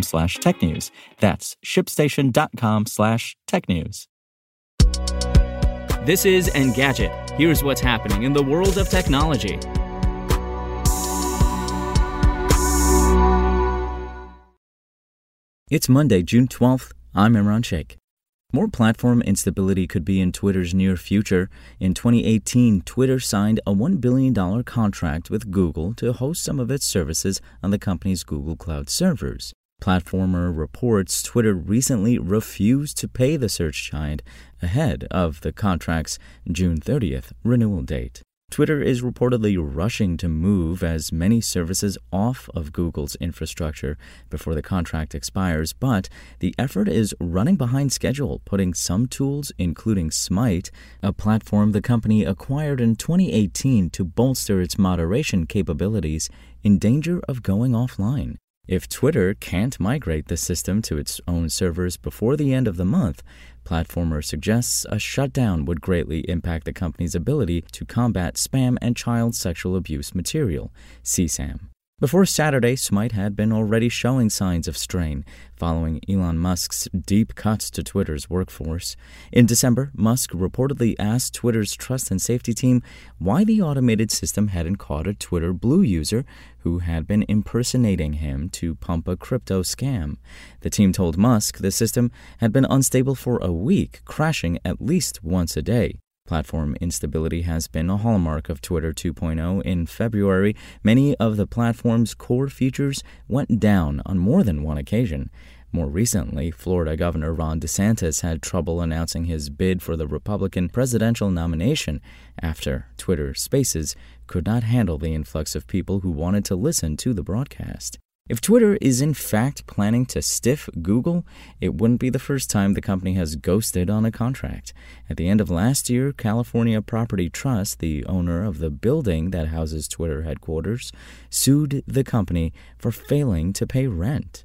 slash tech news. That's shipstation.com slash tech news. This is Engadget. Here's what's happening in the world of technology. It's Monday, June 12th. I'm Imran Sheikh. More platform instability could be in Twitter's near future. In 2018, Twitter signed a $1 billion contract with Google to host some of its services on the company's Google Cloud servers. Platformer reports Twitter recently refused to pay the search giant ahead of the contract's June 30th renewal date. Twitter is reportedly rushing to move as many services off of Google's infrastructure before the contract expires, but the effort is running behind schedule, putting some tools, including Smyte, a platform the company acquired in 2018 to bolster its moderation capabilities, in danger of going offline. If Twitter can't migrate the system to its own servers before the end of the month, Platformer suggests a shutdown would greatly impact the company's ability to combat spam and child sexual abuse material, CSAM. Before Saturday, Smyte had been already showing signs of strain following Elon Musk's deep cuts to Twitter's workforce. In December, Musk reportedly asked Twitter's trust and safety team why the automated system hadn't caught a Twitter Blue user who had been impersonating him to pump a crypto scam. The team told Musk the system had been unstable for a week, crashing at least once a day. Platform instability has been a hallmark of Twitter 2.0. In February, many of the platform's core features went down on more than one occasion. More recently, Florida Governor Ron DeSantis had trouble announcing his bid for the Republican presidential nomination after Twitter Spaces could not handle the influx of people who wanted to listen to the broadcast. If Twitter is in fact planning to stiff Google, it wouldn't be the first time the company has ghosted on a contract. At the end of last year, California Property Trust, the owner of the building that houses Twitter headquarters, sued the company for failing to pay rent.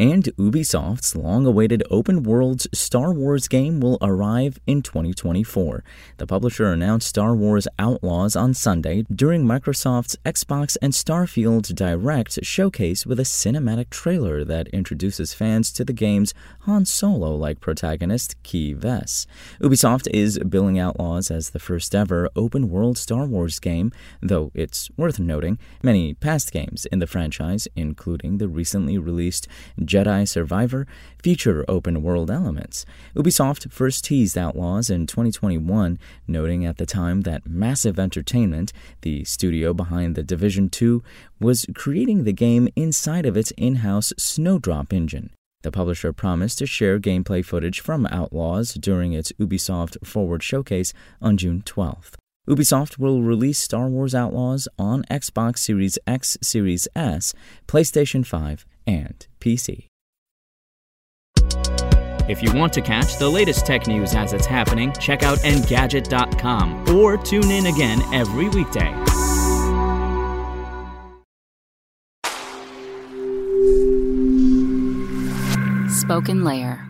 And Ubisoft's long awaited open world Star Wars game will arrive in 2024. The publisher announced Star Wars Outlaws on Sunday during Microsoft's Xbox and Starfield Direct showcase with a cinematic trailer that introduces fans to the game's Han Solo like protagonist, Kay Vess. Ubisoft is billing Outlaws as the first ever open world Star Wars game, though it's worth noting many past games in the franchise, including the recently released Jedi Survivor feature open world elements. Ubisoft first teased Outlaws in 2021, noting at the time that Massive Entertainment, the studio behind The Division 2, was creating the game inside of its in house Snowdrop engine. The publisher promised to share gameplay footage from Outlaws during its Ubisoft Forward showcase on June 12th. Ubisoft will release Star Wars Outlaws on Xbox Series X, Series S, PlayStation 5, and PC. If you want to catch the latest tech news as it's happening, check out Engadget.com or tune in again every weekday. Spoken Layer.